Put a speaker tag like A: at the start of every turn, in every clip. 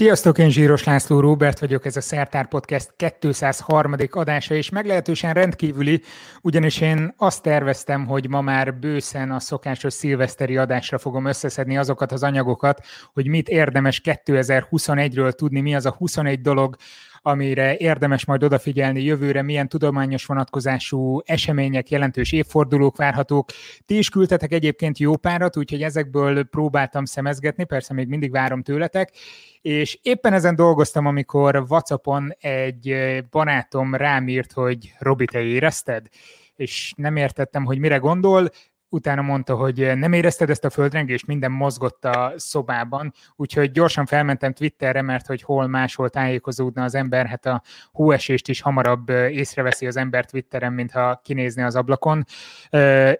A: Sziasztok, én Zsíros László Róbert vagyok, ez a Szertár Podcast 203. adása, és meglehetősen rendkívüli, ugyanis én azt terveztem, hogy ma már bőszen a szokásos szilveszteri adásra fogom összeszedni azokat az anyagokat, hogy mit érdemes 2021-ről tudni, mi az a 21 dolog, amire érdemes majd odafigyelni jövőre, milyen tudományos vonatkozású események, jelentős évfordulók várhatók. Ti is küldtetek egyébként jó párat, úgyhogy ezekből próbáltam szemezgetni, persze még mindig várom tőletek, és éppen ezen dolgoztam, amikor WhatsAppon egy barátom rám írt, hogy Robi, te érezted? és nem értettem, hogy mire gondol, utána mondta, hogy nem érezted ezt a földrengést, minden mozgott a szobában, úgyhogy gyorsan felmentem Twitterre, mert hogy hol máshol tájékozódna az ember, hát a hóesést is hamarabb észreveszi az ember Twitteren, mintha kinézni az ablakon,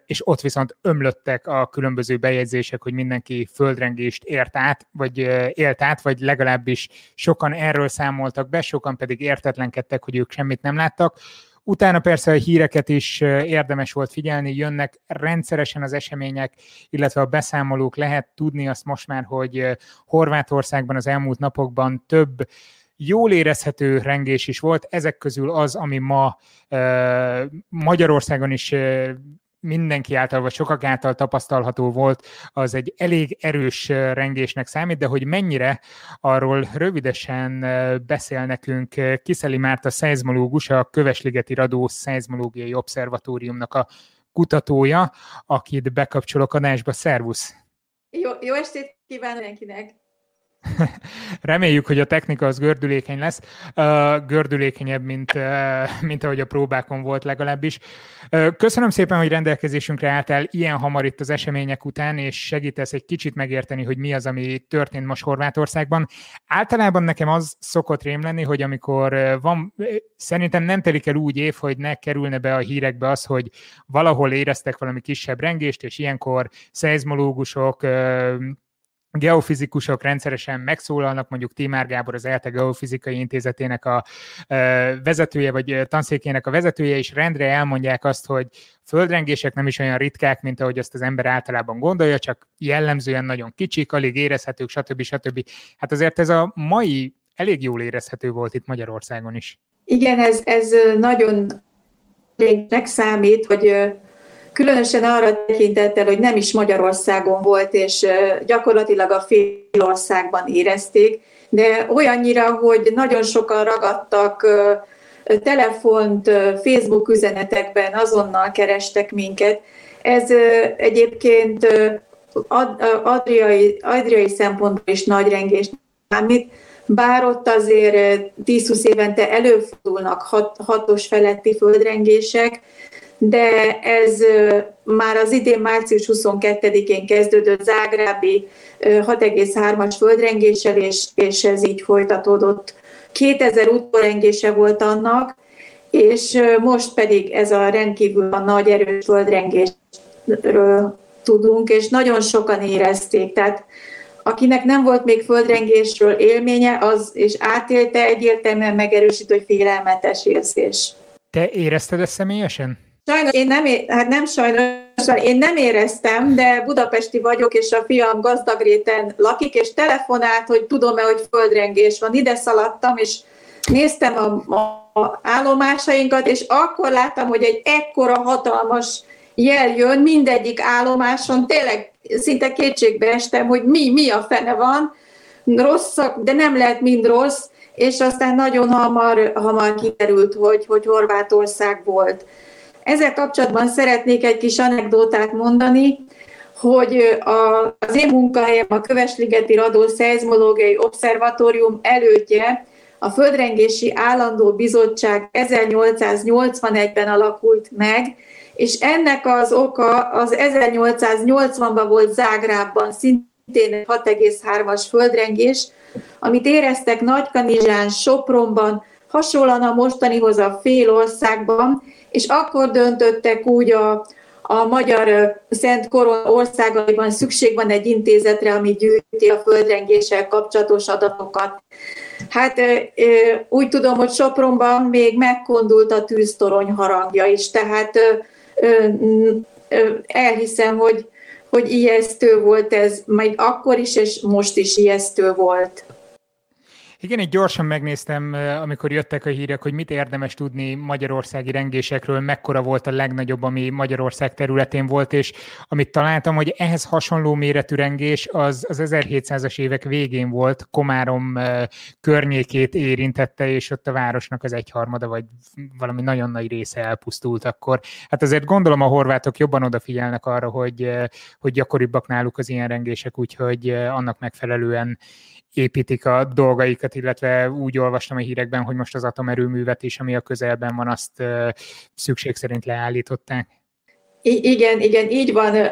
A: és ott viszont ömlöttek a különböző bejegyzések, hogy mindenki földrengést ért át, vagy élt át, vagy legalábbis sokan erről számoltak be, sokan pedig értetlenkedtek, hogy ők semmit nem láttak, Utána persze a híreket is érdemes volt figyelni, jönnek rendszeresen az események, illetve a beszámolók, lehet tudni azt most már, hogy Horvátországban az elmúlt napokban több jól érezhető rengés is volt, ezek közül az, ami ma Magyarországon is mindenki által, vagy sokak által tapasztalható volt, az egy elég erős rengésnek számít, de hogy mennyire, arról rövidesen beszél nekünk Kiszeli Márta szeizmológus, a Kövesligeti Radó Szeizmológiai Obszervatóriumnak a kutatója, akit bekapcsolok adásba. Szervusz!
B: Jó, jó estét kívánok mindenkinek!
A: Reméljük, hogy a technika az gördülékeny lesz, gördülékenyebb, mint, mint ahogy a próbákon volt legalábbis. Köszönöm szépen, hogy rendelkezésünkre álltál ilyen hamar itt az események után, és segítesz egy kicsit megérteni, hogy mi az, ami történt most Horvátországban. Általában nekem az szokott rém lenni, hogy amikor van, szerintem nem telik el úgy év, hogy ne kerülne be a hírekbe az, hogy valahol éreztek valami kisebb rengést, és ilyenkor szeizmológusok, geofizikusok rendszeresen megszólalnak, mondjuk Timár Gábor az ELTE Geofizikai Intézetének a vezetője, vagy tanszékének a vezetője, és rendre elmondják azt, hogy földrengések nem is olyan ritkák, mint ahogy azt az ember általában gondolja, csak jellemzően nagyon kicsik, alig érezhetők, stb. stb. Hát azért ez a mai elég jól érezhető volt itt Magyarországon is.
B: Igen, ez, ez nagyon számít, hogy Különösen arra tekintettel, hogy nem is Magyarországon volt, és gyakorlatilag a fél országban érezték, de olyannyira, hogy nagyon sokan ragadtak telefont, Facebook üzenetekben, azonnal kerestek minket. Ez egyébként adriai, adriai szempontból is nagy rengés számít, bár ott azért 10-20 évente előfordulnak hat, hatos feletti földrengések, de ez már az idén március 22-én kezdődött Zágrábi 6,3-as földrengéssel, és, és ez így folytatódott. 2000 utórengése volt annak, és most pedig ez a rendkívül a nagy erős földrengésről tudunk, és nagyon sokan érezték. Tehát akinek nem volt még földrengésről élménye, az és átélte egyértelműen megerősít, hogy félelmetes érzés.
A: Te érezted ezt személyesen?
B: Sajnos én nem, hát nem sajnos, én nem éreztem, de budapesti vagyok, és a fiam gazdagréten lakik, és telefonált, hogy tudom-e, hogy földrengés van. Ide szaladtam, és néztem a, a állomásainkat, és akkor láttam, hogy egy ekkora hatalmas jel jön mindegyik állomáson, tényleg szinte kétségbe estem, hogy mi, mi a fene van, rosszak, de nem lehet mind rossz, és aztán nagyon hamar, hamar kiderült, hogy, hogy Horvátország volt. Ezzel kapcsolatban szeretnék egy kis anekdótát mondani, hogy az én munkahelyem a Kövesligeti Radó Szeizmológiai Obszervatórium elődje, a Földrengési Állandó Bizottság 1881-ben alakult meg, és ennek az oka az 1880-ban volt Zágrában szintén 6,3-as földrengés, amit éreztek Nagykanizsán, Sopronban, hasonlóan a mostanihoz a fél országban, és akkor döntöttek úgy a, a magyar Szent Koron országaiban szükség van egy intézetre, ami gyűjti a földrengéssel kapcsolatos adatokat. Hát úgy tudom, hogy Sopronban még megkondult a tűztorony harangja is, tehát elhiszem, hogy, hogy ijesztő volt ez, majd akkor is, és most is ijesztő volt.
A: Igen, egy gyorsan megnéztem, amikor jöttek a hírek, hogy mit érdemes tudni magyarországi rengésekről, mekkora volt a legnagyobb, ami Magyarország területén volt, és amit találtam, hogy ehhez hasonló méretű rengés az, az 1700-as évek végén volt, Komárom környékét érintette, és ott a városnak az egyharmada, vagy valami nagyon nagy része elpusztult akkor. Hát azért gondolom a horvátok jobban odafigyelnek arra, hogy, hogy gyakoribbak náluk az ilyen rengések, úgyhogy annak megfelelően építik a dolgaikat, illetve úgy olvastam a hírekben, hogy most az atomerőművet is, ami a közelben van, azt szükség szerint leállították.
B: I- igen, igen, így van.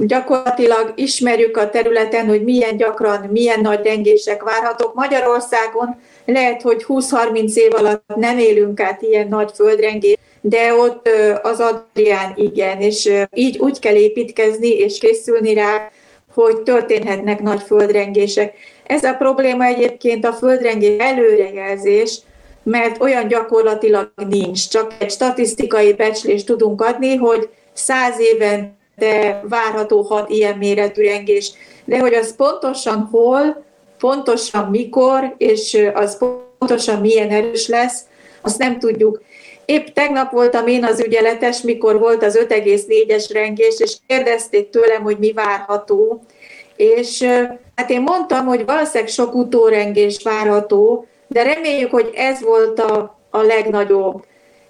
B: Gyakorlatilag ismerjük a területen, hogy milyen gyakran, milyen nagy rengések várhatók. Magyarországon lehet, hogy 20-30 év alatt nem élünk át ilyen nagy földrengés, de ott az Adrián igen, és így úgy kell építkezni és készülni rá, hogy történhetnek nagy földrengések. Ez a probléma egyébként a földrengés előrejelzés, mert olyan gyakorlatilag nincs. Csak egy statisztikai becslést tudunk adni, hogy száz évente várható hat ilyen méretű rengés. De hogy az pontosan hol, pontosan mikor, és az pontosan milyen erős lesz, azt nem tudjuk. Épp tegnap voltam én az ügyeletes, mikor volt az 5,4-es rengés, és kérdezték tőlem, hogy mi várható. És hát én mondtam, hogy valószínűleg sok utórengés várható, de reméljük, hogy ez volt a, a legnagyobb.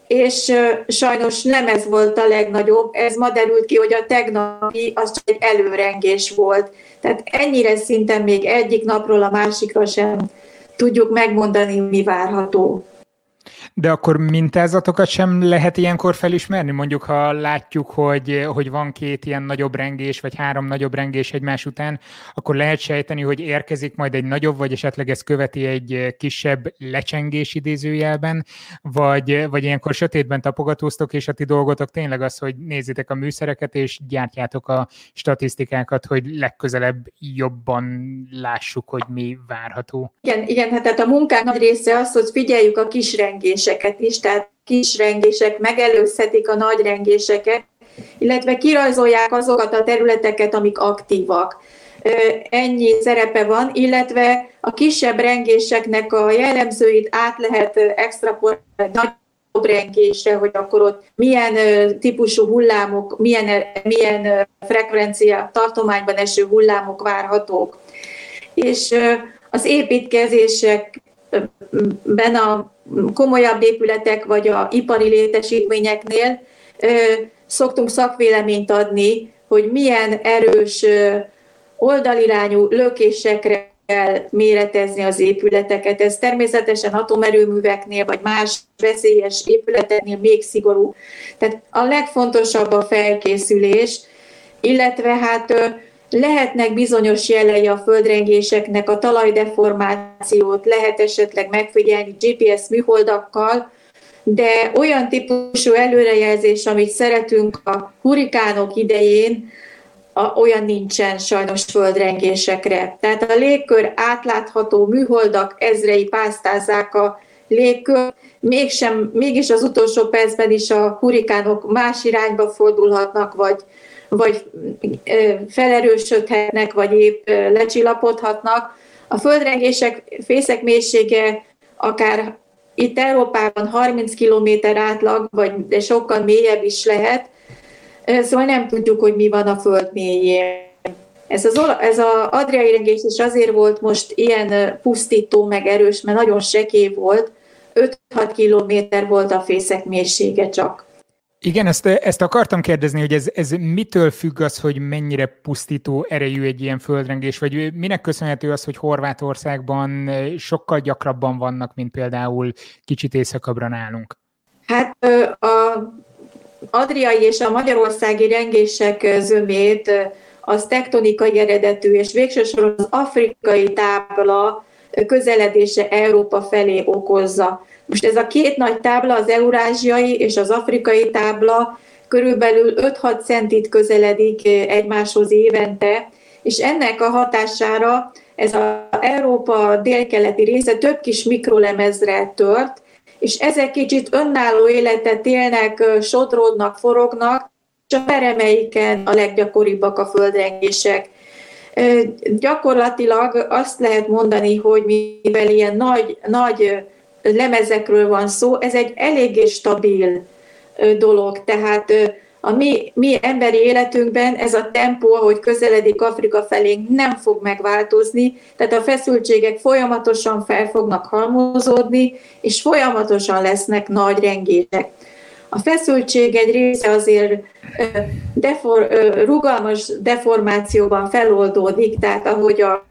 B: És sajnos nem ez volt a legnagyobb, ez ma derült ki, hogy a tegnapi az csak egy előrengés volt. Tehát ennyire szinten még egyik napról a másikra sem tudjuk megmondani, mi várható.
A: De akkor mintázatokat sem lehet ilyenkor felismerni? Mondjuk, ha látjuk, hogy, hogy van két ilyen nagyobb rengés, vagy három nagyobb rengés egymás után, akkor lehet sejteni, hogy érkezik majd egy nagyobb, vagy esetleg ez követi egy kisebb lecsengés idézőjelben, vagy, vagy ilyenkor sötétben tapogatóztok, és a ti dolgotok tényleg az, hogy nézzétek a műszereket, és gyártjátok a statisztikákat, hogy legközelebb jobban lássuk, hogy mi várható.
B: Igen, igen hát tehát a munkák nagy része az, hogy figyeljük a kis rengés rengéseket is, tehát kis rengések megelőzhetik a nagy rengéseket, illetve kirajzolják azokat a területeket, amik aktívak. Ennyi szerepe van, illetve a kisebb rengéseknek a jellemzőit át lehet extrapolálni nagyobb rengésre, hogy akkor ott milyen típusú hullámok, milyen, milyen frekvencia tartományban eső hullámok várhatók. És az építkezésekben a komolyabb épületek vagy a ipari létesítményeknél szoktunk szakvéleményt adni, hogy milyen erős oldalirányú lökésekre kell méretezni az épületeket. Ez természetesen atomerőműveknél vagy más veszélyes épületeknél még szigorú. Tehát a legfontosabb a felkészülés, illetve hát Lehetnek bizonyos jelei a földrengéseknek, a talajdeformációt lehet esetleg megfigyelni GPS műholdakkal, de olyan típusú előrejelzés, amit szeretünk a hurikánok idején, a, olyan nincsen sajnos földrengésekre. Tehát a légkör átlátható műholdak ezrei pásztázzák a légkör, mégsem, mégis az utolsó percben is a hurikánok más irányba fordulhatnak, vagy vagy felerősödhetnek, vagy épp lecsillapodhatnak. A földrengések fészek mélysége akár itt Európában 30 km átlag, vagy de sokkal mélyebb is lehet, szóval nem tudjuk, hogy mi van a föld mélyén. Ez az, ez az adriai rengés is azért volt most ilyen pusztító, meg erős, mert nagyon sekély volt, 5-6 kilométer volt a fészek mélysége csak.
A: Igen, ezt, ezt akartam kérdezni, hogy ez, ez mitől függ az, hogy mennyire pusztító erejű egy ilyen földrengés, vagy minek köszönhető az, hogy Horvátországban sokkal gyakrabban vannak, mint például kicsit északabbra nálunk?
B: Hát a adriai és a magyarországi rengések zömét az tektonikai eredetű, és végsősorban az afrikai tábla közeledése Európa felé okozza. Most ez a két nagy tábla, az eurázsiai és az afrikai tábla körülbelül 5-6 centit közeledik egymáshoz évente, és ennek a hatására ez az Európa délkeleti része több kis mikrolemezre tört, és ezek kicsit önálló életet élnek, sodródnak, forognak, és a peremeiken a leggyakoribbak a földrengések. Gyakorlatilag azt lehet mondani, hogy mivel ilyen nagy, nagy lemezekről van szó, ez egy eléggé stabil dolog, tehát a mi, mi emberi életünkben ez a tempó, ahogy közeledik Afrika felé, nem fog megváltozni, tehát a feszültségek folyamatosan fel fognak halmozódni, és folyamatosan lesznek nagy rengések. A feszültség egy része azért defor, rugalmas deformációban feloldódik, tehát ahogy a,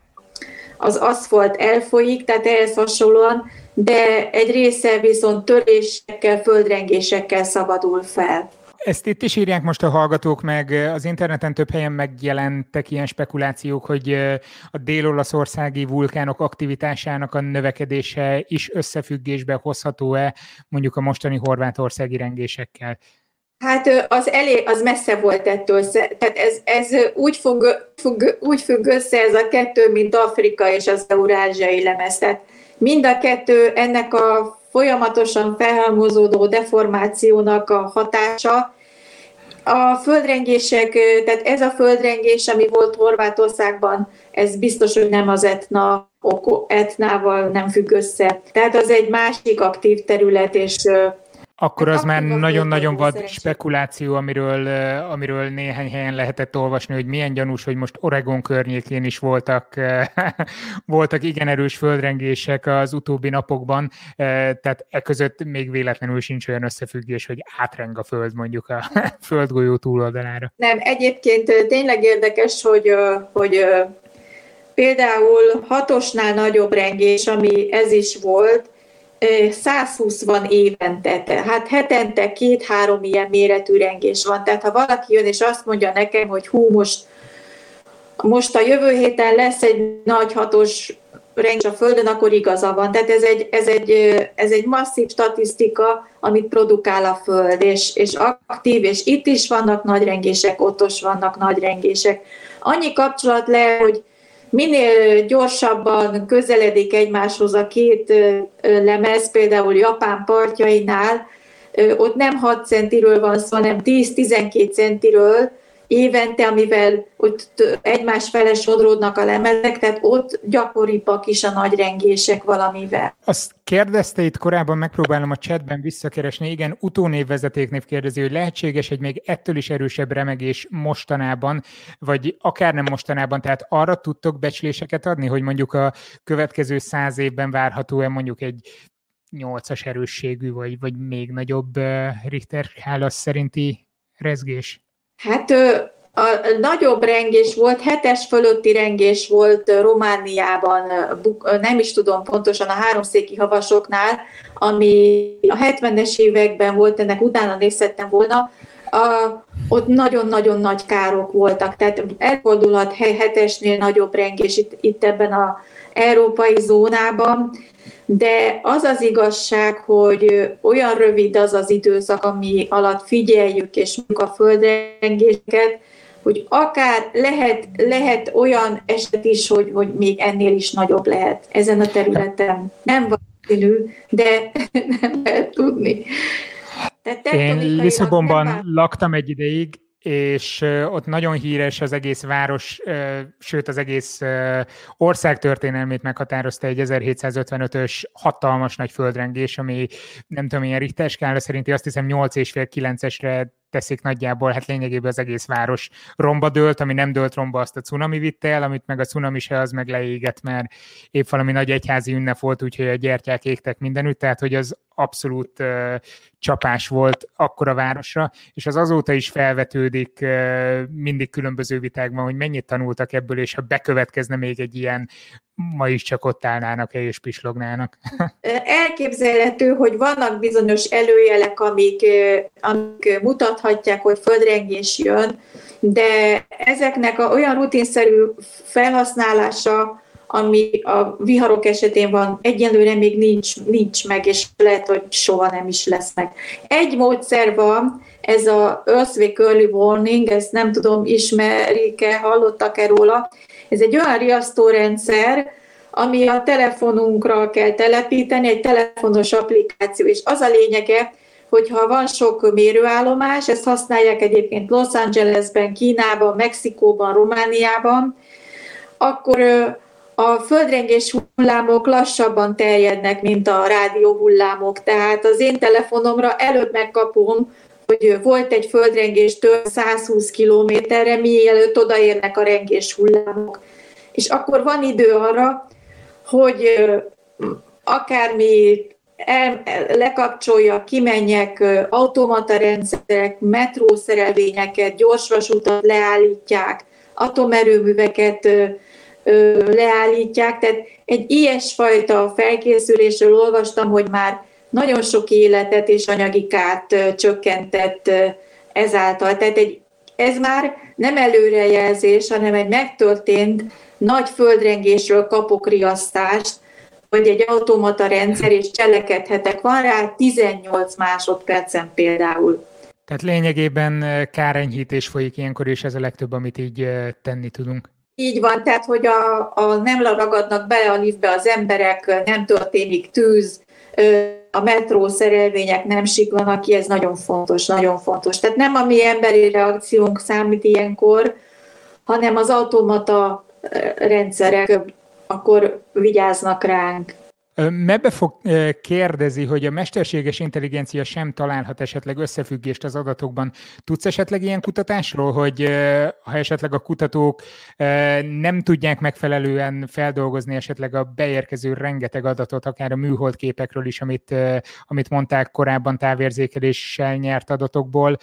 B: az aszfalt elfolyik, tehát ehhez hasonlóan, de egy része viszont törésekkel, földrengésekkel szabadul fel.
A: Ezt itt is írják most a hallgatók, meg az interneten több helyen megjelentek ilyen spekulációk, hogy a dél-olaszországi vulkánok aktivitásának a növekedése is összefüggésbe hozható-e mondjuk a mostani horvátországi rengésekkel.
B: Hát az elé, az messze volt ettől, tehát ez, ez úgy, fog, fog, úgy függ össze ez a kettő, mint Afrika és az eurázsiai lemez. Tehát mind a kettő ennek a folyamatosan felhalmozódó deformációnak a hatása. A földrengések, tehát ez a földrengés, ami volt Horvátországban, ez biztos, hogy nem az etna, etnával nem függ össze. Tehát az egy másik aktív terület, és
A: akkor az már nagyon-nagyon vad spekuláció, amiről, amiről néhány helyen lehetett olvasni, hogy milyen gyanús, hogy most Oregon környékén is voltak, voltak igen erős földrengések az utóbbi napokban, tehát e között még véletlenül sincs olyan összefüggés, hogy átreng a föld mondjuk a földgolyó túloldalára.
B: Nem, egyébként tényleg érdekes, hogy, hogy például hatosnál nagyobb rengés, ami ez is volt, 120 van évente, tehát hetente két-három ilyen méretű rengés van. Tehát ha valaki jön és azt mondja nekem, hogy hú, most, most a jövő héten lesz egy nagy hatos rengés a Földön, akkor igaza van. Tehát ez egy, ez egy, ez egy masszív statisztika, amit produkál a Föld, és, és aktív, és itt is vannak nagy rengések, ott is vannak nagy rengések. Annyi kapcsolat le, hogy minél gyorsabban közeledik egymáshoz a két lemez, például Japán partjainál, ott nem 6 centiről van szó, hanem 10-12 centiről, évente, amivel ott egymás fele sodródnak a lemezek, tehát ott gyakoribbak is a nagy rengések valamivel.
A: Azt kérdezte itt korábban, megpróbálom a chatben visszakeresni, igen, utónévvezetéknév kérdezi, hogy lehetséges egy még ettől is erősebb remegés mostanában, vagy akár nem mostanában, tehát arra tudtok becsléseket adni, hogy mondjuk a következő száz évben várható-e mondjuk egy nyolcas erősségű, vagy, vagy még nagyobb Richter hálasz szerinti rezgés?
B: Hát a nagyobb rengés volt, hetes fölötti rengés volt Romániában, nem is tudom pontosan, a háromszéki havasoknál, ami a 70-es években volt, ennek utána nézhettem volna, a, ott nagyon-nagyon nagy károk voltak, tehát elfordulhat hetesnél nagyobb rengés itt, itt ebben a európai zónában, de az az igazság, hogy olyan rövid az az időszak, ami alatt figyeljük és a földrengéseket, hogy akár lehet, lehet olyan eset is, hogy, hogy még ennél is nagyobb lehet ezen a területen. Nem valószínű, de nem lehet tudni.
A: Tehát Én Lisszabonban laktam egy ideig, és ott nagyon híres az egész város, sőt az egész ország történelmét meghatározta egy 1755-ös hatalmas nagy földrengés, ami nem tudom, milyen Richter skála szerinti azt hiszem 8,5-9-esre teszik nagyjából, hát lényegében az egész város romba dőlt, ami nem dőlt romba, azt a cunami vitte el, amit meg a cunami se az meg leégett, mert épp valami nagy egyházi ünnep volt, úgyhogy a gyertyák égtek mindenütt, tehát hogy az abszolút uh, csapás volt akkor a városra, és az azóta is felvetődik uh, mindig különböző vitákban, hogy mennyit tanultak ebből, és ha bekövetkezne még egy ilyen, ma is csak ott állnának-e és pislognának.
B: Elképzelhető, hogy vannak bizonyos előjelek, amik, amik mutathatják, hogy földrengés jön, de ezeknek a olyan rutinszerű felhasználása, ami a viharok esetén van, egyenlőre még nincs, nincs meg, és lehet, hogy soha nem is lesznek. Egy módszer van, ez a Earthquake Early Warning, ezt nem tudom, ismerik-e, hallottak-e róla. Ez egy olyan riasztórendszer, ami a telefonunkra kell telepíteni, egy telefonos applikáció, és az a lényege, hogyha van sok mérőállomás, ezt használják egyébként Los Angelesben, Kínában, Mexikóban, Romániában, akkor a földrengés hullámok lassabban terjednek, mint a rádió hullámok. Tehát az én telefonomra előbb megkapom, hogy volt egy földrengés több 120 kilométerre, mielőtt odaérnek a rengés hullámok. És akkor van idő arra, hogy akármi el, lekapcsolja, kimenjek, automata rendszerek, metrószerelvényeket, gyorsvasutat leállítják, atomerőműveket leállítják. Tehát egy ilyesfajta felkészülésről olvastam, hogy már nagyon sok életet és anyagi kárt csökkentett ezáltal. Tehát egy, ez már nem előrejelzés, hanem egy megtörtént nagy földrengésről kapok riasztást, hogy egy automata rendszer, és cselekedhetek. Van rá 18 másodpercen például.
A: Tehát lényegében kárenyhítés folyik ilyenkor, és ez a legtöbb, amit így tenni tudunk.
B: Így van, tehát hogy a, a nem ragadnak bele a liftbe az emberek, nem történik tűz, a metró szerelvények nem siklanak ki, ez nagyon fontos, nagyon fontos. Tehát nem a mi emberi reakciónk számít ilyenkor, hanem az automata rendszerek akkor vigyáznak ránk.
A: Mebbe fog kérdezi, hogy a mesterséges intelligencia sem találhat esetleg összefüggést az adatokban. Tudsz esetleg ilyen kutatásról, hogy ha esetleg a kutatók nem tudják megfelelően feldolgozni esetleg a beérkező rengeteg adatot, akár a műholdképekről is, amit, amit mondták korábban távérzékeléssel nyert adatokból,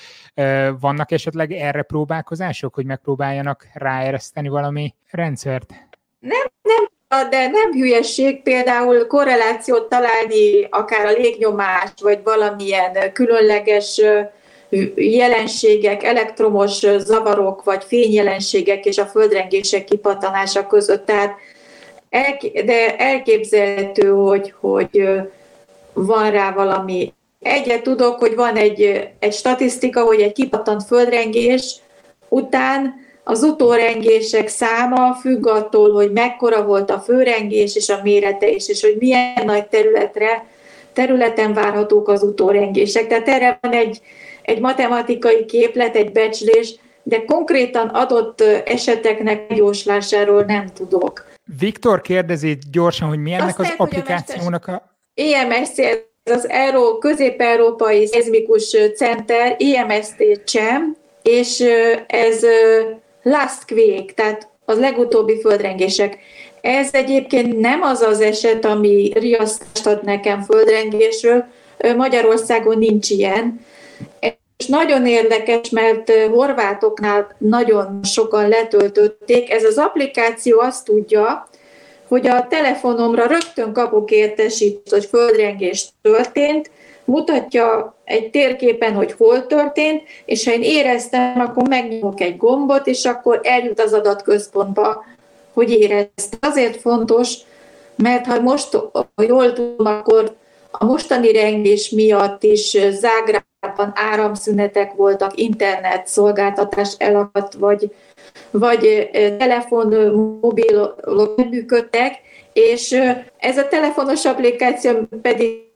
A: vannak esetleg erre próbálkozások, hogy megpróbáljanak ráereszteni valami rendszert?
B: Nem, nem de nem hülyesség például korrelációt találni akár a légnyomás, vagy valamilyen különleges jelenségek, elektromos zavarok, vagy fényjelenségek és a földrengések kipatanása között. Tehát de elképzelhető, hogy, hogy van rá valami. Egyet tudok, hogy van egy, egy statisztika, hogy egy kipattant földrengés után az utórengések száma függ attól, hogy mekkora volt a főrengés és a mérete is, és hogy milyen nagy területre, területen várhatók az utórengések. Tehát erre van egy, egy matematikai képlet, egy becslés, de konkrétan adott eseteknek jóslásáról nem tudok.
A: Viktor kérdezi gyorsan, hogy mi ennek az applikációnak a...
B: EMSC, ez az Euró, Közép-Európai Szezmikus Center, EMST-CSEM, és ez last quake, tehát az legutóbbi földrengések. Ez egyébként nem az az eset, ami riasztást ad nekem földrengésről, Magyarországon nincs ilyen. És nagyon érdekes, mert horvátoknál nagyon sokan letöltötték. Ez az applikáció azt tudja, hogy a telefonomra rögtön kapok értesítést, hogy földrengés történt, mutatja egy térképen, hogy hol történt, és ha én éreztem, akkor megnyomok egy gombot, és akkor eljut az adatközpontba, hogy éreztem. Azért fontos, mert ha most, ha jól tudom, akkor a mostani rengés miatt is Zágrában áramszünetek voltak, internet szolgáltatás elakadt, vagy, vagy telefon, mobilok működtek, és ez a telefonos applikáció pedig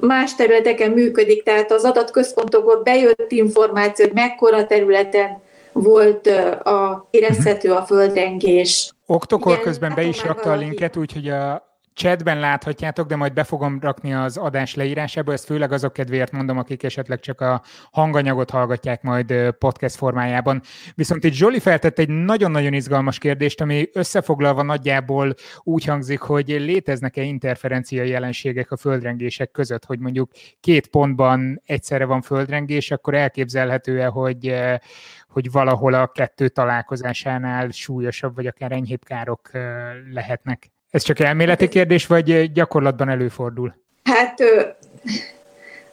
B: más területeken működik, tehát az adatközpontokból bejött információ, hogy mekkora területen volt a érezhető a földrengés.
A: Oktokor közben be is rakta a linket, úgyhogy a chatben láthatjátok, de majd be fogom rakni az adás leírásába, ezt főleg azok kedvéért mondom, akik esetleg csak a hanganyagot hallgatják majd podcast formájában. Viszont itt Zsoli feltett egy nagyon-nagyon izgalmas kérdést, ami összefoglalva nagyjából úgy hangzik, hogy léteznek-e interferencia jelenségek a földrengések között, hogy mondjuk két pontban egyszerre van földrengés, akkor elképzelhető-e, hogy hogy valahol a kettő találkozásánál súlyosabb, vagy akár enyhébb károk lehetnek. Ez csak elméleti kérdés, vagy gyakorlatban előfordul?
B: Hát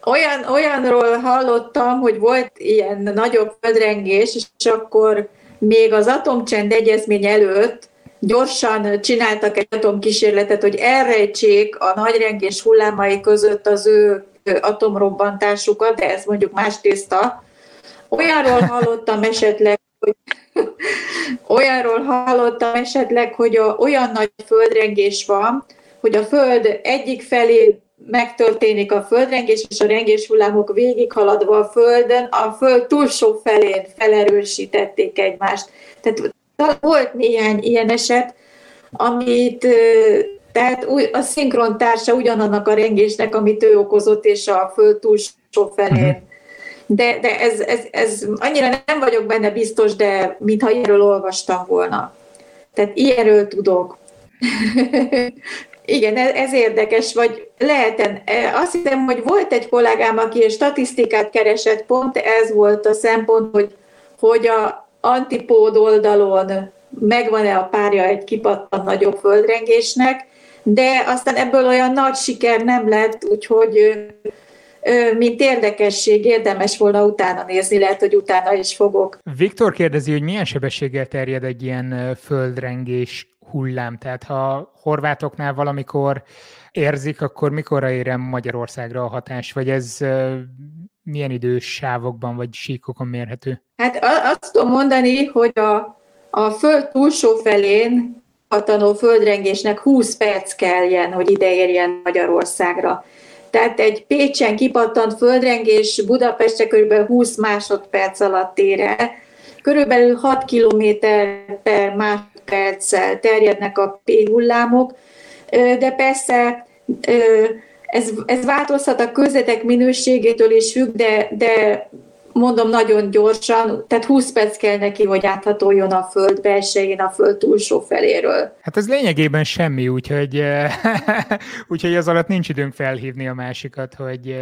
B: olyan, olyanról hallottam, hogy volt ilyen nagyobb földrengés, és akkor még az atomcsend egyezmény előtt gyorsan csináltak egy atomkísérletet, hogy elrejtsék a nagyrengés hullámai között az ő atomrobbantásukat, de ez mondjuk más tészta. Olyanról hallottam esetleg, hogy olyanról hallottam esetleg, hogy a, olyan nagy földrengés van, hogy a föld egyik felé megtörténik a földrengés, és a rengés hullámok végighaladva a földön, a föld túlsó felén felerősítették egymást. Tehát volt néhány ilyen eset, amit tehát a szinkron társa ugyanannak a rengésnek, amit ő okozott, és a föld túlsó felén. De, de ez, ez, ez, annyira nem vagyok benne biztos, de mintha erről olvastam volna. Tehát ilyenről tudok. Igen, ez érdekes, vagy leheten. E, azt hiszem, hogy volt egy kollégám, aki statisztikát keresett, pont ez volt a szempont, hogy, hogy a antipód oldalon megvan-e a párja egy kipattan nagyobb földrengésnek, de aztán ebből olyan nagy siker nem lett, úgyhogy mint érdekesség érdemes volna utána nézni, lehet, hogy utána is fogok.
A: Viktor kérdezi, hogy milyen sebességgel terjed egy ilyen földrengés hullám, tehát ha horvátoknál valamikor érzik, akkor mikorra érem Magyarországra a hatás, vagy ez milyen idős sávokban vagy síkokon mérhető?
B: Hát azt tudom mondani, hogy a, a föld túlsó felén a földrengésnek 20 perc kelljen, hogy ide érjen Magyarországra. Tehát egy Pécsen kipattant földrengés Budapestre kb. 20 másodperc alatt ér el. Körülbelül 6 km per másodperccel terjednek a P hullámok, de persze ez, ez változhat a közvetek minőségétől is függ, de, de mondom nagyon gyorsan, tehát 20 perc kell neki, hogy áthatoljon a föld belsején, a föld túlsó feléről.
A: Hát ez lényegében semmi, úgyhogy, úgyhogy az alatt nincs időnk felhívni a másikat, hogy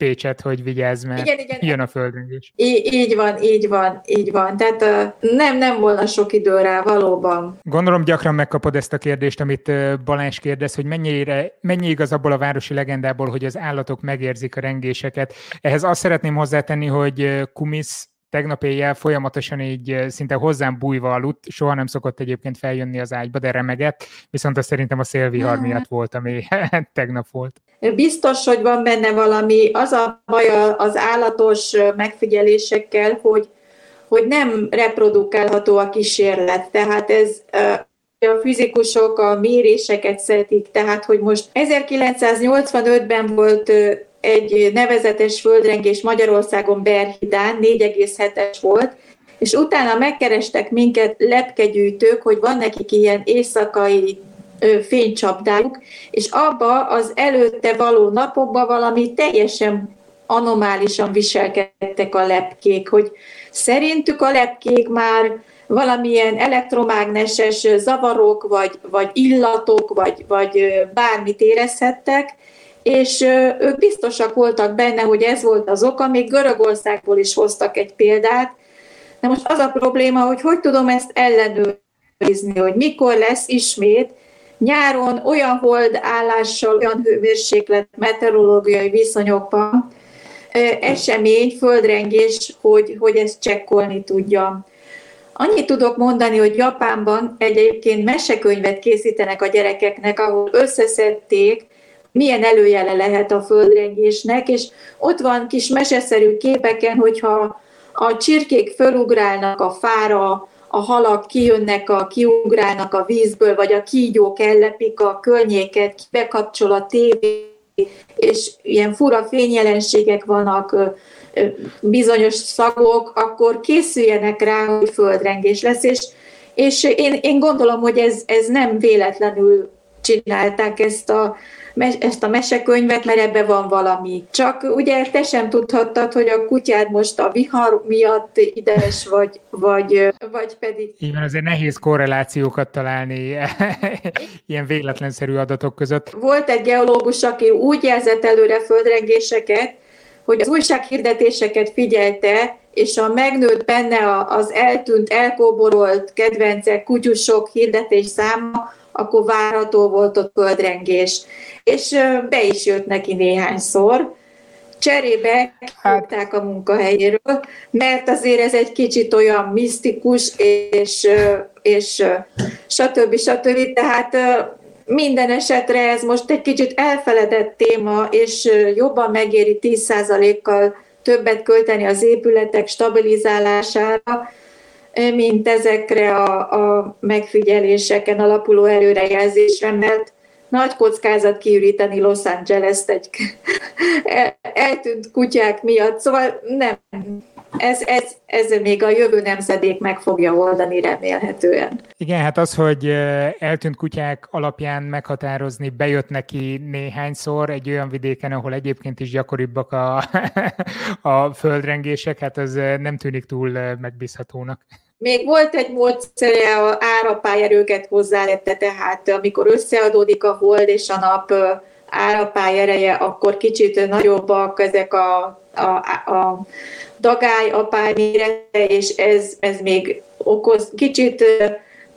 A: Pécset, hogy vigyázz, mert igen, igen. jön a földrengés.
B: Így, így van, így van, így van. Tehát uh, nem, nem volna sok idő rá, valóban.
A: Gondolom gyakran megkapod ezt a kérdést, amit uh, Balázs kérdez, hogy mennyire, mennyi igaz abból a városi legendából, hogy az állatok megérzik a rengéseket. Ehhez azt szeretném hozzátenni, hogy Kumis tegnap éjjel folyamatosan így szinte hozzám bújva aludt, soha nem szokott egyébként feljönni az ágyba, de remegett, viszont az szerintem a szélvihar miatt volt, ami tegnap volt.
B: Biztos, hogy van benne valami, az a baj az állatos megfigyelésekkel, hogy, hogy nem reprodukálható a kísérlet, tehát ez a fizikusok a méréseket szeretik, tehát hogy most 1985-ben volt egy nevezetes földrengés Magyarországon Berhidán, 4,7-es volt, és utána megkerestek minket lepkegyűjtők, hogy van nekik ilyen éjszakai fénycsapdájuk, és abba az előtte való napokban valami teljesen anomálisan viselkedtek a lepkék, hogy szerintük a lepkék már valamilyen elektromágneses zavarok, vagy, vagy illatok, vagy, vagy bármit érezhettek, és ők biztosak voltak benne, hogy ez volt az oka, még Görögországból is hoztak egy példát. De most az a probléma, hogy hogy tudom ezt ellenőrizni, hogy mikor lesz ismét nyáron olyan hold állással, olyan hőmérséklet, meteorológiai viszonyokban esemény, földrengés, hogy, hogy ezt csekkolni tudja. Annyit tudok mondani, hogy Japánban egyébként mesekönyvet készítenek a gyerekeknek, ahol összeszedték milyen előjele lehet a földrengésnek, és ott van kis meseszerű képeken, hogyha a csirkék fölugrálnak a fára, a halak kijönnek, a, kiugrálnak a vízből, vagy a kígyók ellepik a környéket, bekapcsol a tévé, és ilyen fura fényjelenségek vannak, bizonyos szagok, akkor készüljenek rá, hogy földrengés lesz, és, és én, én gondolom, hogy ez, ez nem véletlenül csinálták ezt a ezt a mesekönyvet, mert ebbe van valami. Csak ugye te sem tudhattad, hogy a kutyád most a vihar miatt ides, vagy, vagy, vagy pedig...
A: Igen, azért nehéz korrelációkat találni ilyen véletlenszerű adatok között.
B: Volt egy geológus, aki úgy jelzett előre földrengéseket, hogy az újsághirdetéseket figyelte, és a megnőtt benne az eltűnt, elkóborolt kedvencek, kutyusok hirdetés száma, akkor várható volt ott földrengés. És be is jött neki néhányszor. Cserébe kihúzták a munkahelyéről, mert azért ez egy kicsit olyan misztikus, és, és stb. stb. Tehát minden esetre ez most egy kicsit elfeledett téma, és jobban megéri 10%-kal többet költeni az épületek stabilizálására, mint ezekre a, a megfigyeléseken alapuló előrejelzésre, mert nagy kockázat kiüríteni Los Angeles-t egy eltűnt kutyák miatt, szóval nem, ez, ez, ez még a jövő nemzedék meg fogja oldani remélhetően.
A: Igen, hát az, hogy eltűnt kutyák alapján meghatározni bejött neki néhányszor egy olyan vidéken, ahol egyébként is gyakoribbak a, a földrengések, hát ez nem tűnik túl megbízhatónak.
B: Még volt egy módszere, a árapályerőket hozzálette, tehát amikor összeadódik a hold és a nap árapály ereje, akkor kicsit nagyobbak ezek a, a, a dagály apály és ez, ez még okoz kicsit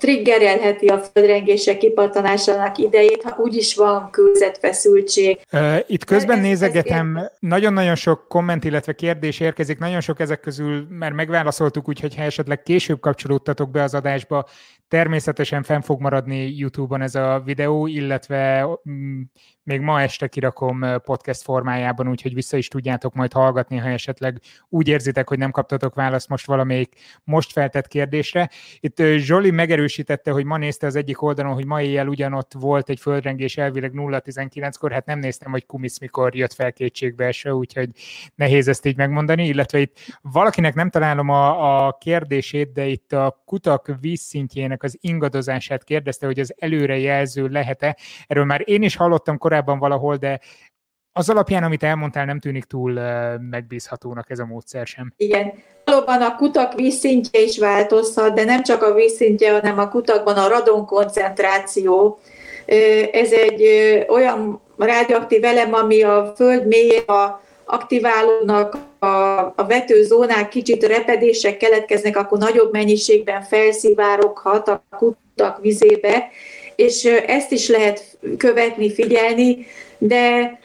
B: triggerelheti a földrengések kipattanásának idejét, ha úgyis van kőzetfeszültség.
A: Itt közben ez, nézegetem, ez nagyon-nagyon sok komment, illetve kérdés érkezik, nagyon sok ezek közül már megválaszoltuk, úgyhogy ha esetleg később kapcsolódtatok be az adásba, természetesen fenn fog maradni YouTube-on ez a videó, illetve mm, még ma este kirakom podcast formájában, úgyhogy vissza is tudjátok majd hallgatni, ha esetleg úgy érzitek, hogy nem kaptatok választ most valamelyik most feltett kérdésre. Itt Zsoli megerősítette, hogy ma nézte az egyik oldalon, hogy ma éjjel ugyanott volt egy földrengés elvileg 0-19-kor, hát nem néztem, hogy Kumisz mikor jött fel kétségbeeső, úgyhogy nehéz ezt így megmondani, illetve itt valakinek nem találom a, a kérdését, de itt a kutak vízszintjének az ingadozását kérdezte, hogy az előrejelző lehet-e. Erről már én is hallottam korábban, valahol, de az alapján, amit elmondtál, nem tűnik túl megbízhatónak ez a módszer sem.
B: Igen. Valóban a kutak vízszintje is változhat, de nem csak a vízszintje, hanem a kutakban a radon koncentráció. Ez egy olyan rádióaktív elem, ami a föld mélyén a aktiválódnak a, a vetőzónák, kicsit repedések keletkeznek, akkor nagyobb mennyiségben felszivároghat a kutak vizébe, és ezt is lehet követni, figyelni, de,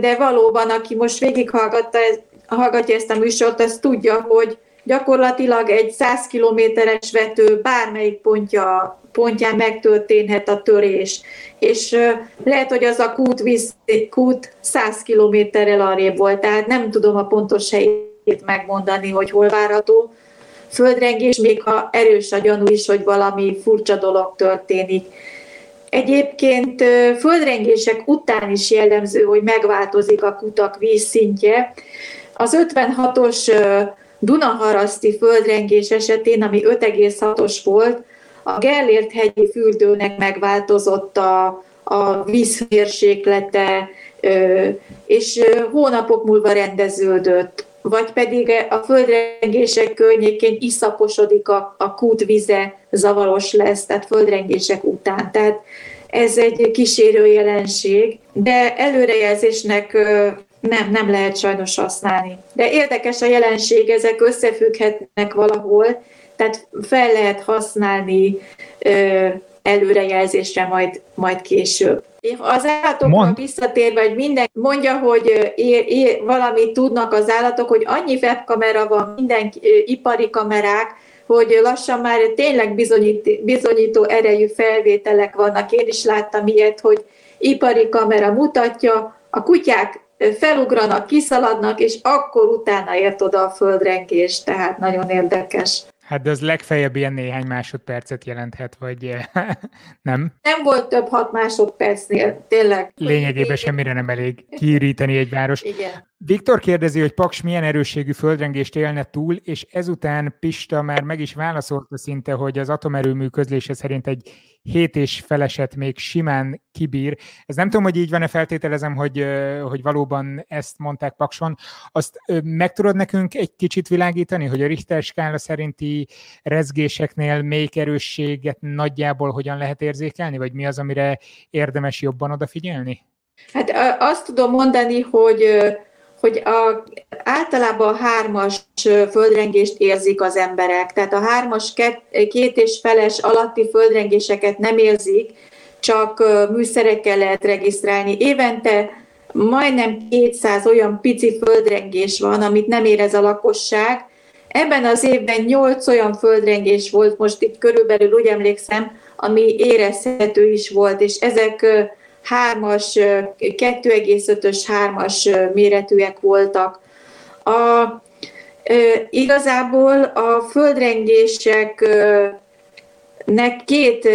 B: de valóban, aki most végighallgatta, hallgatja ezt a műsort, az tudja, hogy gyakorlatilag egy 100 kilométeres vető bármelyik pontja, pontján megtörténhet a törés. És lehet, hogy az a kút, víz, kút 100 kilométerrel arrébb volt, tehát nem tudom a pontos helyét megmondani, hogy hol várható, földrengés, még ha erős a gyanú is, hogy valami furcsa dolog történik. Egyébként földrengések után is jellemző, hogy megváltozik a kutak vízszintje. Az 56-os Dunaharaszti földrengés esetén, ami 5,6-os volt, a Gellért hegyi fürdőnek megváltozott a, a vízmérséklete, és hónapok múlva rendeződött vagy pedig a földrengések környékén iszaposodik a, a kútvize, zavaros lesz, tehát földrengések után. Tehát ez egy kísérő jelenség, de előrejelzésnek nem, nem lehet sajnos használni. De érdekes a jelenség, ezek összefügghetnek valahol, tehát fel lehet használni előrejelzésre majd, majd később. Az állatokra Mond. visszatérve, hogy minden mondja, hogy ér, ér, valamit tudnak az állatok, hogy annyi webkamera van, minden ipari kamerák, hogy lassan már tényleg bizonyít, bizonyító erejű felvételek vannak. Én is láttam ilyet, hogy ipari kamera mutatja, a kutyák felugranak, kiszaladnak, és akkor utána ért oda a földrengés, tehát nagyon érdekes.
A: Hát de az legfeljebb ilyen néhány másodpercet jelenthet, vagy eh, nem?
B: Nem volt több hat másodpercnél, tényleg.
A: Lényegében semmire nem elég kiüríteni egy város.
B: Igen.
A: Viktor kérdezi, hogy Paks milyen erősségű földrengést élne túl, és ezután Pista már meg is válaszolta szinte, hogy az atomerőmű közlése szerint egy hét és feleset még simán kibír. Ez nem tudom, hogy így van-e, feltételezem, hogy, hogy valóban ezt mondták Pakson. Azt meg tudod nekünk egy kicsit világítani, hogy a Richter skála szerinti rezgéseknél melyik erősséget nagyjából hogyan lehet érzékelni, vagy mi az, amire érdemes jobban odafigyelni?
B: Hát azt tudom mondani, hogy hogy a, általában a hármas földrengést érzik az emberek. Tehát a hármas két, és feles alatti földrengéseket nem érzik, csak műszerekkel lehet regisztrálni. Évente majdnem 200 olyan pici földrengés van, amit nem érez a lakosság. Ebben az évben 8 olyan földrengés volt, most itt körülbelül úgy emlékszem, ami érezhető is volt, és ezek hármas, 2,5-ös hármas méretűek voltak. A, igazából a földrengéseknek két,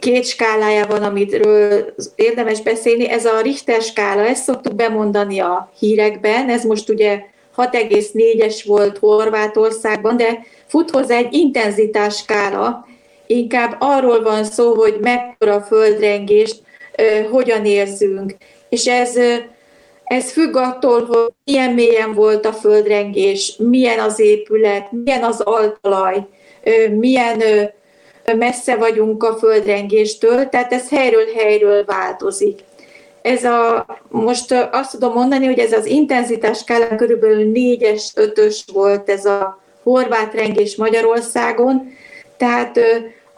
B: két skálája van, amitről érdemes beszélni. Ez a Richter skála, ezt szoktuk bemondani a hírekben, ez most ugye 6,4-es volt Horvátországban, de fut hozzá egy intenzitás skála, inkább arról van szó, hogy mekkora földrengést hogyan érzünk. És ez, ez függ attól, hogy milyen mélyen volt a földrengés, milyen az épület, milyen az altalaj, milyen messze vagyunk a földrengéstől, tehát ez helyről helyről változik. Ez a, most azt tudom mondani, hogy ez az intenzitás skálán körülbelül 4-es, 5-ös volt ez a horvát rengés Magyarországon, tehát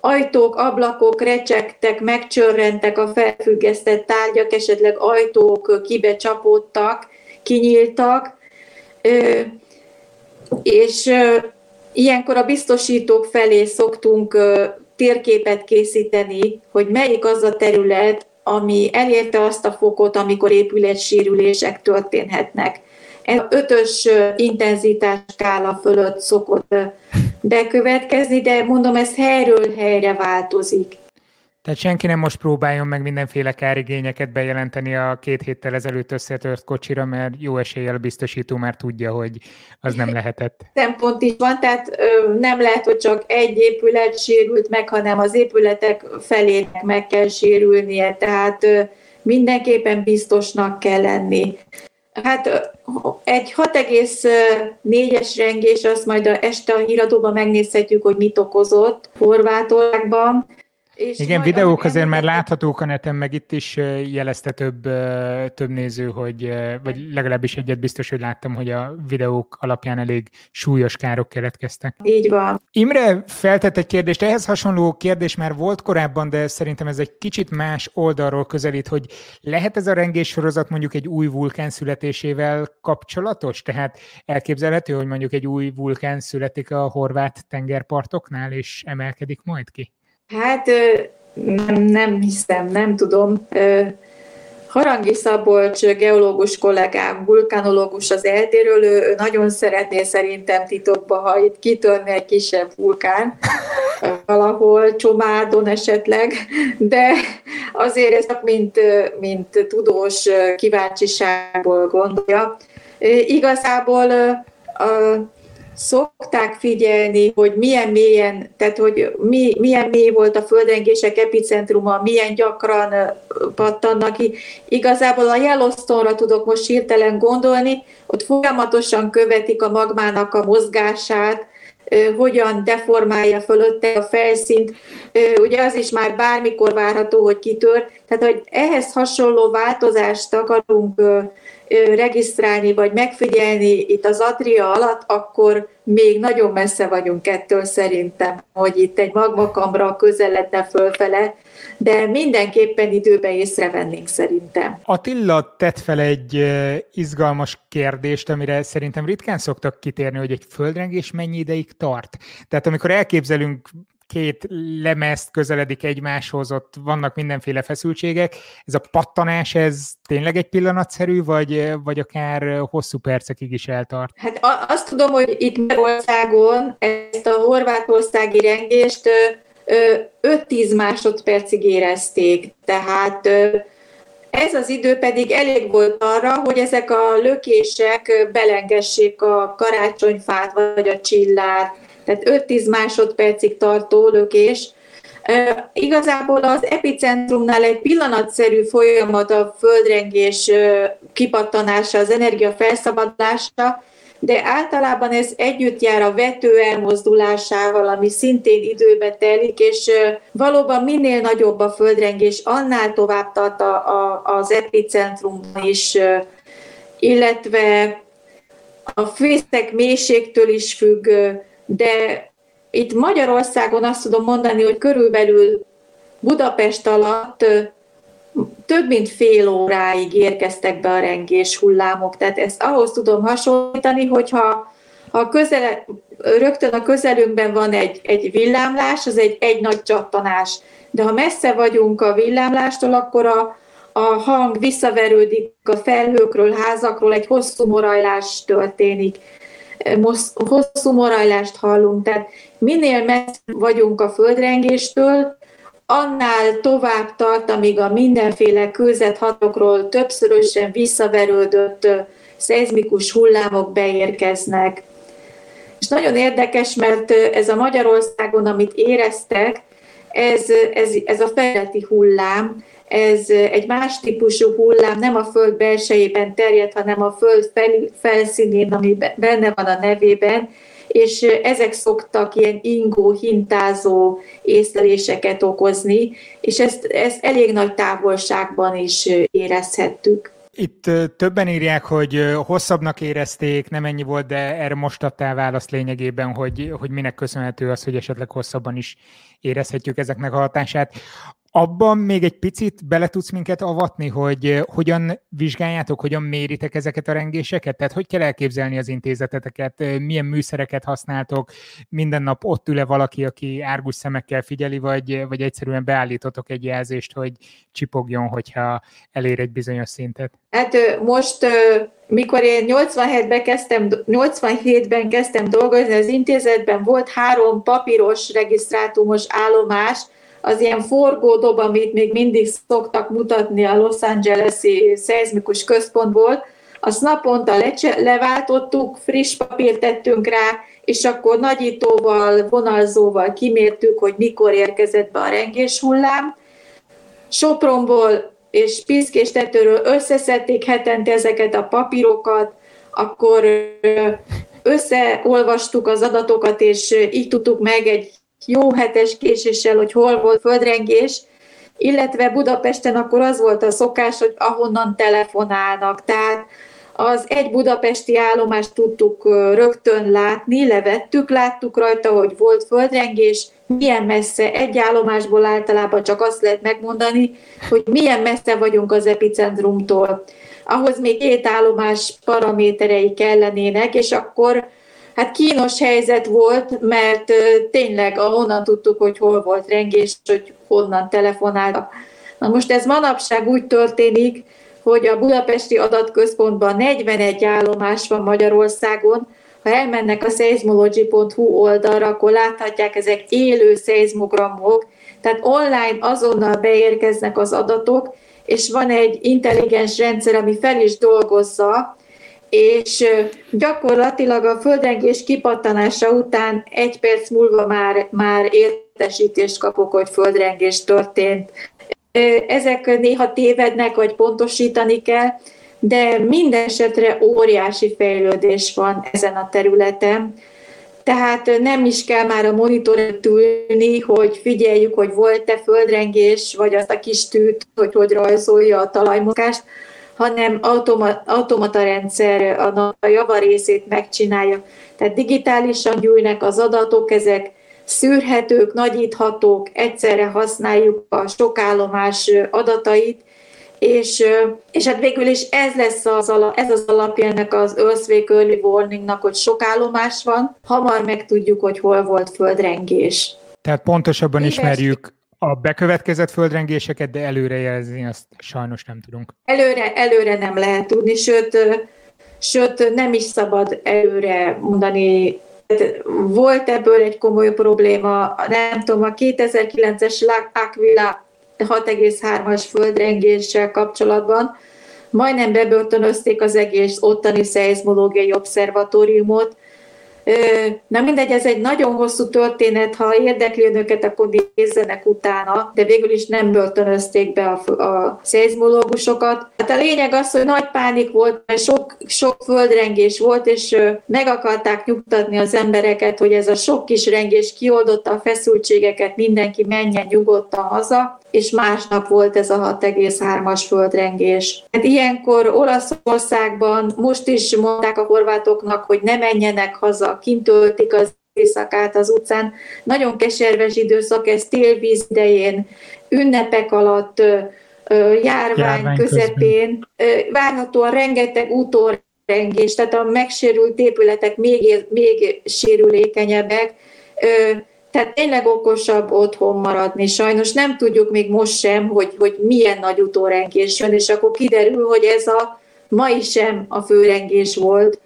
B: ajtók, ablakok recsegtek, megcsörrentek a felfüggesztett tárgyak, esetleg ajtók kibecsapódtak, kinyíltak, és ilyenkor a biztosítók felé szoktunk térképet készíteni, hogy melyik az a terület, ami elérte azt a fokot, amikor épületsérülések történhetnek. Ez ötös intenzitás skála fölött szokott bekövetkezni, de mondom, ez helyről helyre változik.
A: Tehát senki nem most próbáljon meg mindenféle kárigényeket bejelenteni a két héttel ezelőtt összetört kocsira, mert jó eséllyel biztosító már tudja, hogy az nem lehetett.
B: Szempont is van, tehát nem lehet, hogy csak egy épület sérült meg, hanem az épületek felének meg kell sérülnie, tehát mindenképpen biztosnak kell lenni. Hát egy 6,4-es rengés, azt majd a este a híradóban megnézhetjük, hogy mit okozott Horvátországban.
A: És Igen, videók azért már láthatók a neten, meg itt is jelezte több, több néző, hogy, vagy legalábbis egyet biztos, hogy láttam, hogy a videók alapján elég súlyos károk keletkeztek.
B: Így van.
A: Imre feltett egy kérdést, ehhez hasonló kérdés már volt korábban, de szerintem ez egy kicsit más oldalról közelít, hogy lehet ez a rengés sorozat mondjuk egy új vulkán születésével kapcsolatos? Tehát elképzelhető, hogy mondjuk egy új vulkán születik a horvát tengerpartoknál, és emelkedik majd ki?
B: Hát nem, nem hiszem, nem tudom. Harangi Szabolcs geológus kollégám, vulkanológus az eltéről, ő nagyon szeretné szerintem titokba, ha itt egy kisebb vulkán, valahol Csomádon esetleg, de azért ez mint, mint tudós kíváncsiságból gondolja. Igazából a szokták figyelni, hogy milyen mélyen, tehát hogy mi, milyen mély volt a földrengések epicentruma, milyen gyakran pattannak ki. Igazából a Yellowstone-ra tudok most hirtelen gondolni, ott folyamatosan követik a magmának a mozgását, hogyan deformálja fölötte a felszínt. Ugye az is már bármikor várható, hogy kitör. Tehát, hogy ehhez hasonló változást akarunk regisztrálni vagy megfigyelni itt az Adria alatt, akkor még nagyon messze vagyunk ettől szerintem, hogy itt egy magmakamra közeledne fölfele, de mindenképpen időben észrevennénk szerintem.
A: Attila tett fel egy izgalmas kérdést, amire szerintem ritkán szoktak kitérni, hogy egy földrengés mennyi ideig tart. Tehát amikor elképzelünk két lemezt közeledik egymáshoz, ott vannak mindenféle feszültségek. Ez a pattanás, ez tényleg egy pillanatszerű, vagy, vagy akár hosszú percekig is eltart?
B: Hát azt tudom, hogy itt Magyarországon ezt a horvátországi rengést 5-10 másodpercig érezték, tehát ez az idő pedig elég volt arra, hogy ezek a lökések belengessék a karácsonyfát vagy a csillát, tehát 5-10 másodpercig tartó lökés. Igazából az epicentrumnál egy pillanatszerű folyamat a földrengés kipattanása, az energia felszabadulása, de általában ez együtt jár a vető elmozdulásával, ami szintén időbe telik, és valóban minél nagyobb a földrengés, annál tovább tart a, a, az epicentrum is, illetve a fészek mélységtől is függ, de itt Magyarországon azt tudom mondani, hogy körülbelül Budapest alatt több mint fél óráig érkeztek be a rengés hullámok. Tehát ezt ahhoz tudom hasonlítani, hogyha ha közele, rögtön a közelünkben van egy, egy villámlás, az egy, egy nagy csattanás. De ha messze vagyunk a villámlástól, akkor a, a hang visszaverődik a felhőkről, házakról, egy hosszú morajlás történik hosszú morajlást hallunk, tehát minél messze vagyunk a földrengéstől, annál tovább tart, amíg a mindenféle kőzethatokról többszörösen visszaverődött szeizmikus hullámok beérkeznek. És nagyon érdekes, mert ez a Magyarországon, amit éreztek, ez, ez, ez a feleti hullám, ez egy más típusú hullám, nem a föld belsejében terjed, hanem a föld fel, felszínén, ami benne van a nevében, és ezek szoktak ilyen ingó, hintázó észleléseket okozni, és ezt, ezt elég nagy távolságban is érezhettük.
A: Itt többen írják, hogy hosszabbnak érezték, nem ennyi volt, de erre most adtál választ lényegében, hogy, hogy minek köszönhető az, hogy esetleg hosszabban is érezhetjük ezeknek a hatását. Abban még egy picit bele tudsz minket avatni, hogy eh, hogyan vizsgáljátok, hogyan méritek ezeket a rengéseket? Tehát hogy kell elképzelni az intézeteteket, eh, milyen műszereket használtok, minden nap ott ül-e valaki, aki árgus szemekkel figyeli, vagy, eh, vagy egyszerűen beállítotok egy jelzést, hogy csipogjon, hogyha elér egy bizonyos szintet?
B: Hát most, mikor én 87-ben kezdtem, 87-ben kezdtem dolgozni az intézetben, volt három papíros regisztrátumos állomás, az ilyen forgódob, amit még mindig szoktak mutatni a Los Angeles-i szeizmikus központból, azt naponta lecse, leváltottuk, friss papírt tettünk rá, és akkor nagyítóval, vonalzóval kimértük, hogy mikor érkezett be a rengés hullám. Sopronból és piszkés tetőről összeszedték hetente ezeket a papírokat, akkor összeolvastuk az adatokat, és így tudtuk meg egy jó hetes késéssel, hogy hol volt földrengés, illetve Budapesten akkor az volt a szokás, hogy ahonnan telefonálnak. Tehát az egy budapesti állomást tudtuk rögtön látni, levettük, láttuk rajta, hogy volt földrengés, milyen messze, egy állomásból általában csak azt lehet megmondani, hogy milyen messze vagyunk az epicentrumtól. Ahhoz még két állomás paraméterei kellenének, és akkor Hát kínos helyzet volt, mert tényleg ahonnan tudtuk, hogy hol volt rengés, hogy honnan telefonáltak. Na most ez manapság úgy történik, hogy a budapesti adatközpontban 41 állomás van Magyarországon, ha elmennek a seismology.hu oldalra, akkor láthatják, ezek élő szeizmogramok, tehát online azonnal beérkeznek az adatok, és van egy intelligens rendszer, ami fel is dolgozza, és gyakorlatilag a földrengés kipattanása után egy perc múlva már, már értesítést kapok, hogy földrengés történt. Ezek néha tévednek, vagy pontosítani kell, de minden esetre óriási fejlődés van ezen a területen. Tehát nem is kell már a monitoron ülni, hogy figyeljük, hogy volt-e földrengés, vagy azt a kis tűt, hogy hogy rajzolja a talajmozgást, hanem automata, automata rendszer a javarészét megcsinálja. Tehát digitálisan gyűjnek az adatok, ezek szűrhetők, nagyíthatók, egyszerre használjuk a sok állomás adatait, és, és hát végül is ez lesz az, alap, ez az alapja ennek az Earthquake Early Warningnak, hogy sok állomás van, hamar megtudjuk, hogy hol volt földrengés.
A: Tehát pontosabban Éves, ismerjük a bekövetkezett földrengéseket, de előrejelzni azt sajnos nem tudunk.
B: Előre, előre nem lehet tudni, sőt, sőt nem is szabad előre mondani. Volt ebből egy komoly probléma, nem tudom, a 2009-es Aquila 6,3-as földrengéssel kapcsolatban, majdnem bebörtönözték az egész ottani szeizmológiai obszervatóriumot, Na mindegy, ez egy nagyon hosszú történet, ha érdekli önöket, akkor nézzenek utána, de végül is nem börtönözték be a, a szeizmológusokat. Hát a lényeg az, hogy nagy pánik volt, mert sok, sok földrengés volt, és meg akarták nyugtatni az embereket, hogy ez a sok kis rengés kioldotta a feszültségeket, mindenki menjen nyugodtan haza, és másnap volt ez a 6,3-as földrengés. Hát ilyenkor Olaszországban most is mondták a horvátoknak, hogy ne menjenek haza, kint töltik az éjszakát az utcán. Nagyon keserves időszak, ez télvíz idején, ünnepek alatt, járvány, járvány közepén, közben. várhatóan rengeteg útórengés, tehát a megsérült épületek még, még sérülékenyebbek, tehát tényleg okosabb otthon maradni. Sajnos nem tudjuk még most sem, hogy, hogy milyen nagy utórengés jön, és akkor kiderül, hogy ez a mai sem a főrengés volt,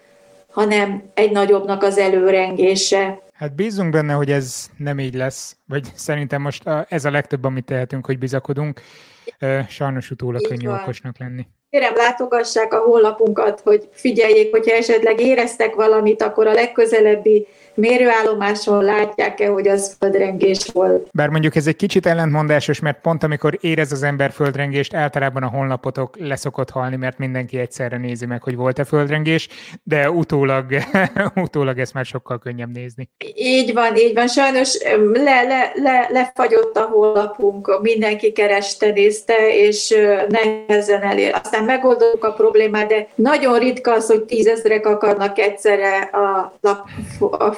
B: hanem egy nagyobbnak az előrengése.
A: Hát bízunk benne, hogy ez nem így lesz, vagy szerintem most ez a legtöbb, amit tehetünk, hogy bizakodunk. Sajnos utólag könnyű okosnak lenni.
B: kérem látogassák a honlapunkat, hogy figyeljék, hogyha esetleg éreztek valamit, akkor a legközelebbi mérőállomáson látják-e, hogy az földrengés volt.
A: Bár mondjuk ez egy kicsit ellentmondásos, mert pont amikor érez az ember földrengést, általában a honlapotok leszokott halni, mert mindenki egyszerre nézi meg, hogy volt-e földrengés, de utólag, utólag ezt már sokkal könnyebb nézni.
B: Így van, így van. Sajnos le, le, le, lefagyott a honlapunk, mindenki kereste, nézte, és nehezen elér. Aztán megoldottuk a problémát, de nagyon ritka az, hogy tízezrek akarnak egyszerre a, lap, a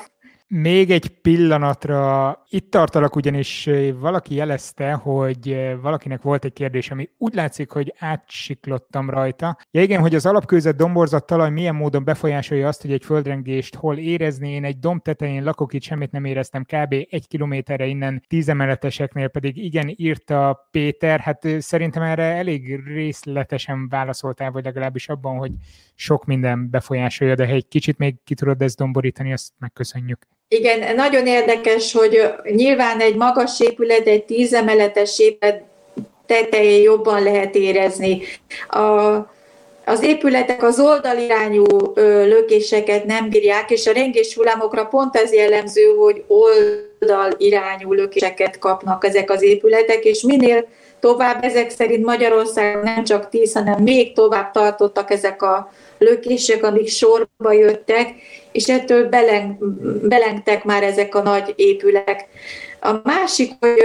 A: még egy pillanatra, itt tartalak ugyanis valaki jelezte, hogy valakinek volt egy kérdés, ami úgy látszik, hogy átsiklottam rajta. Ja igen, hogy az alapkőzet domborzat talaj milyen módon befolyásolja azt, hogy egy földrengést hol érezni. Én egy domb tetején lakok, itt semmit nem éreztem, kb. egy kilométerre innen tízemeleteseknél pedig igen, írta Péter. Hát szerintem erre elég részletesen válaszoltál, vagy legalábbis abban, hogy sok minden befolyásolja, de ha egy kicsit még ki tudod ezt domborítani, azt megköszönjük.
B: Igen, nagyon érdekes, hogy nyilván egy magas épület, egy tízemeletes épület tetején jobban lehet érezni. A, az épületek az oldalirányú ö, lökéseket nem bírják, és a rengés hullámokra pont ez jellemző, hogy oldalirányú lökéseket kapnak ezek az épületek, és minél tovább, ezek szerint Magyarországon nem csak tíz, hanem még tovább tartottak ezek a lökések, amik sorba jöttek, és ettől beleng, belengtek már ezek a nagy épületek. A másik, hogy,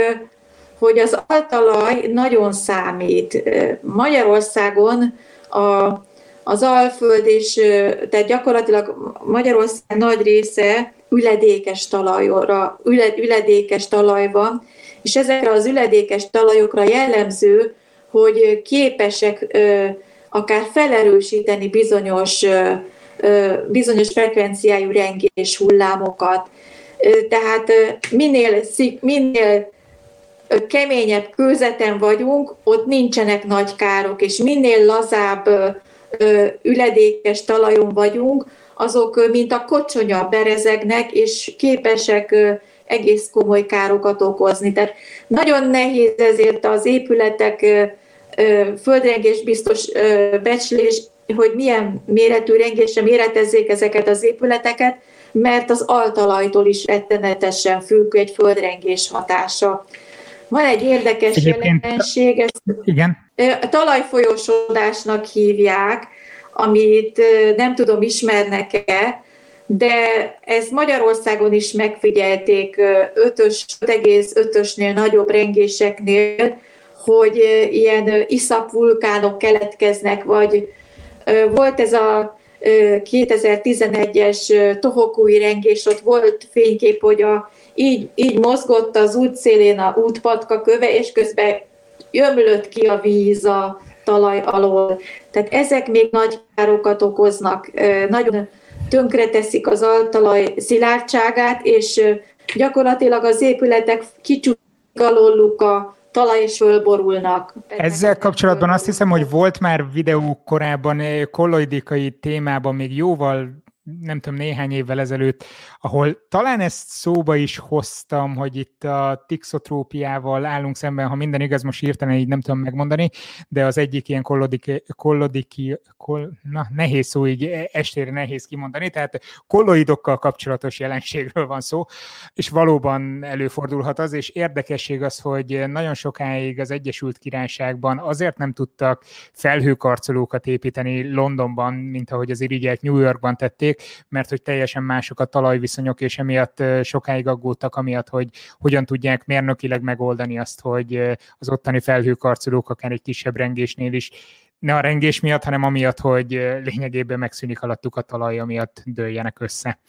B: hogy az altalaj nagyon számít. Magyarországon a, az Alföld és tehát gyakorlatilag Magyarország nagy része üledékes talajra, üledékes talaj van, és ezekre az üledékes talajokra jellemző, hogy képesek akár felerősíteni bizonyos, bizonyos frekvenciájú rengés hullámokat. Tehát minél, minél keményebb kőzeten vagyunk, ott nincsenek nagy károk, és minél lazább üledékes talajon vagyunk, azok, mint a kocsonya berezegnek, és képesek egész komoly károkat okozni. Tehát nagyon nehéz ezért az épületek földrengés biztos becslés, hogy milyen méretű rengésre méretezzék ezeket az épületeket, mert az altalajtól is rettenetesen függ egy földrengés hatása. Van egy érdekes Egyébként, jelenség, ezt igen. talajfolyósodásnak hívják, amit nem tudom, ismernek-e, de ezt Magyarországon is megfigyelték 5,5-ösnél nagyobb rengéseknél, hogy ilyen iszap vulkánok keletkeznek, vagy volt ez a 2011-es Tohokúi rengés, ott volt fénykép, hogy a, így, így mozgott az útszélén a útpatka köve, és közben jömlött ki a víz a talaj alól. Tehát ezek még nagy károkat okoznak, nagyon tönkreteszik az altalaj szilárdságát, és gyakorlatilag az épületek kicsúszik alóluk a talaj is fölborulnak.
A: Ezzel kapcsolatban azt hiszem, hogy volt már videó korábban eh, kolloidikai témában még jóval nem tudom, néhány évvel ezelőtt, ahol talán ezt szóba is hoztam, hogy itt a tixotrópiával állunk szemben, ha minden igaz, most írtani így nem tudom megmondani, de az egyik ilyen kollodiki, kollodiki kol, na, nehéz szó így estére nehéz kimondani, tehát kolloidokkal kapcsolatos jelenségről van szó, és valóban előfordulhat az, és érdekesség az, hogy nagyon sokáig az Egyesült Királyságban azért nem tudtak felhőkarcolókat építeni Londonban, mint ahogy az irigyelt New Yorkban tették, mert hogy teljesen mások a talajviszonyok, és emiatt sokáig aggódtak, amiatt, hogy hogyan tudják mérnökileg megoldani azt, hogy az ottani felhőkarcolók akár egy kisebb rengésnél is ne a rengés miatt, hanem amiatt, hogy lényegében megszűnik alattuk a talaj, amiatt dőljenek össze.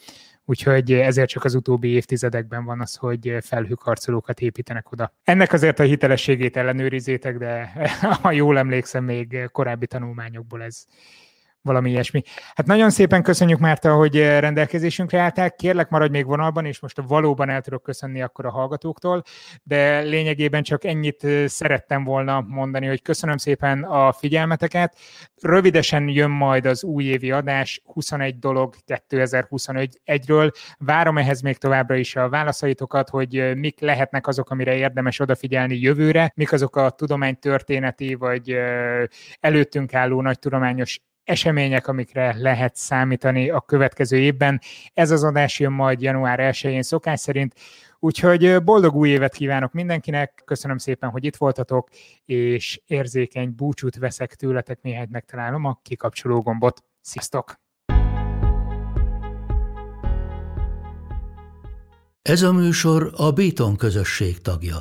A: Úgyhogy ezért csak az utóbbi évtizedekben van az, hogy felhőkarcolókat építenek oda. Ennek azért a hitelességét ellenőrizétek, de ha jól emlékszem, még korábbi tanulmányokból ez valami ilyesmi. Hát nagyon szépen köszönjük, Márta, hogy rendelkezésünkre álltál. Kérlek, maradj még vonalban, és most valóban el tudok köszönni akkor a hallgatóktól, de lényegében csak ennyit szerettem volna mondani, hogy köszönöm szépen a figyelmeteket. Rövidesen jön majd az újévi adás, 21 dolog 2021-ről. Várom ehhez még továbbra is a válaszaitokat, hogy mik lehetnek azok, amire érdemes odafigyelni jövőre, mik azok a tudománytörténeti vagy előttünk álló nagy tudományos események, amikre lehet számítani a következő évben. Ez az adás jön majd január 1-én szokás szerint, úgyhogy boldog új évet kívánok mindenkinek, köszönöm szépen, hogy itt voltatok, és érzékeny búcsút veszek tőletek, mihelyt megtalálom a kikapcsoló gombot. Sziasztok!
C: Ez a műsor a Béton közösség tagja.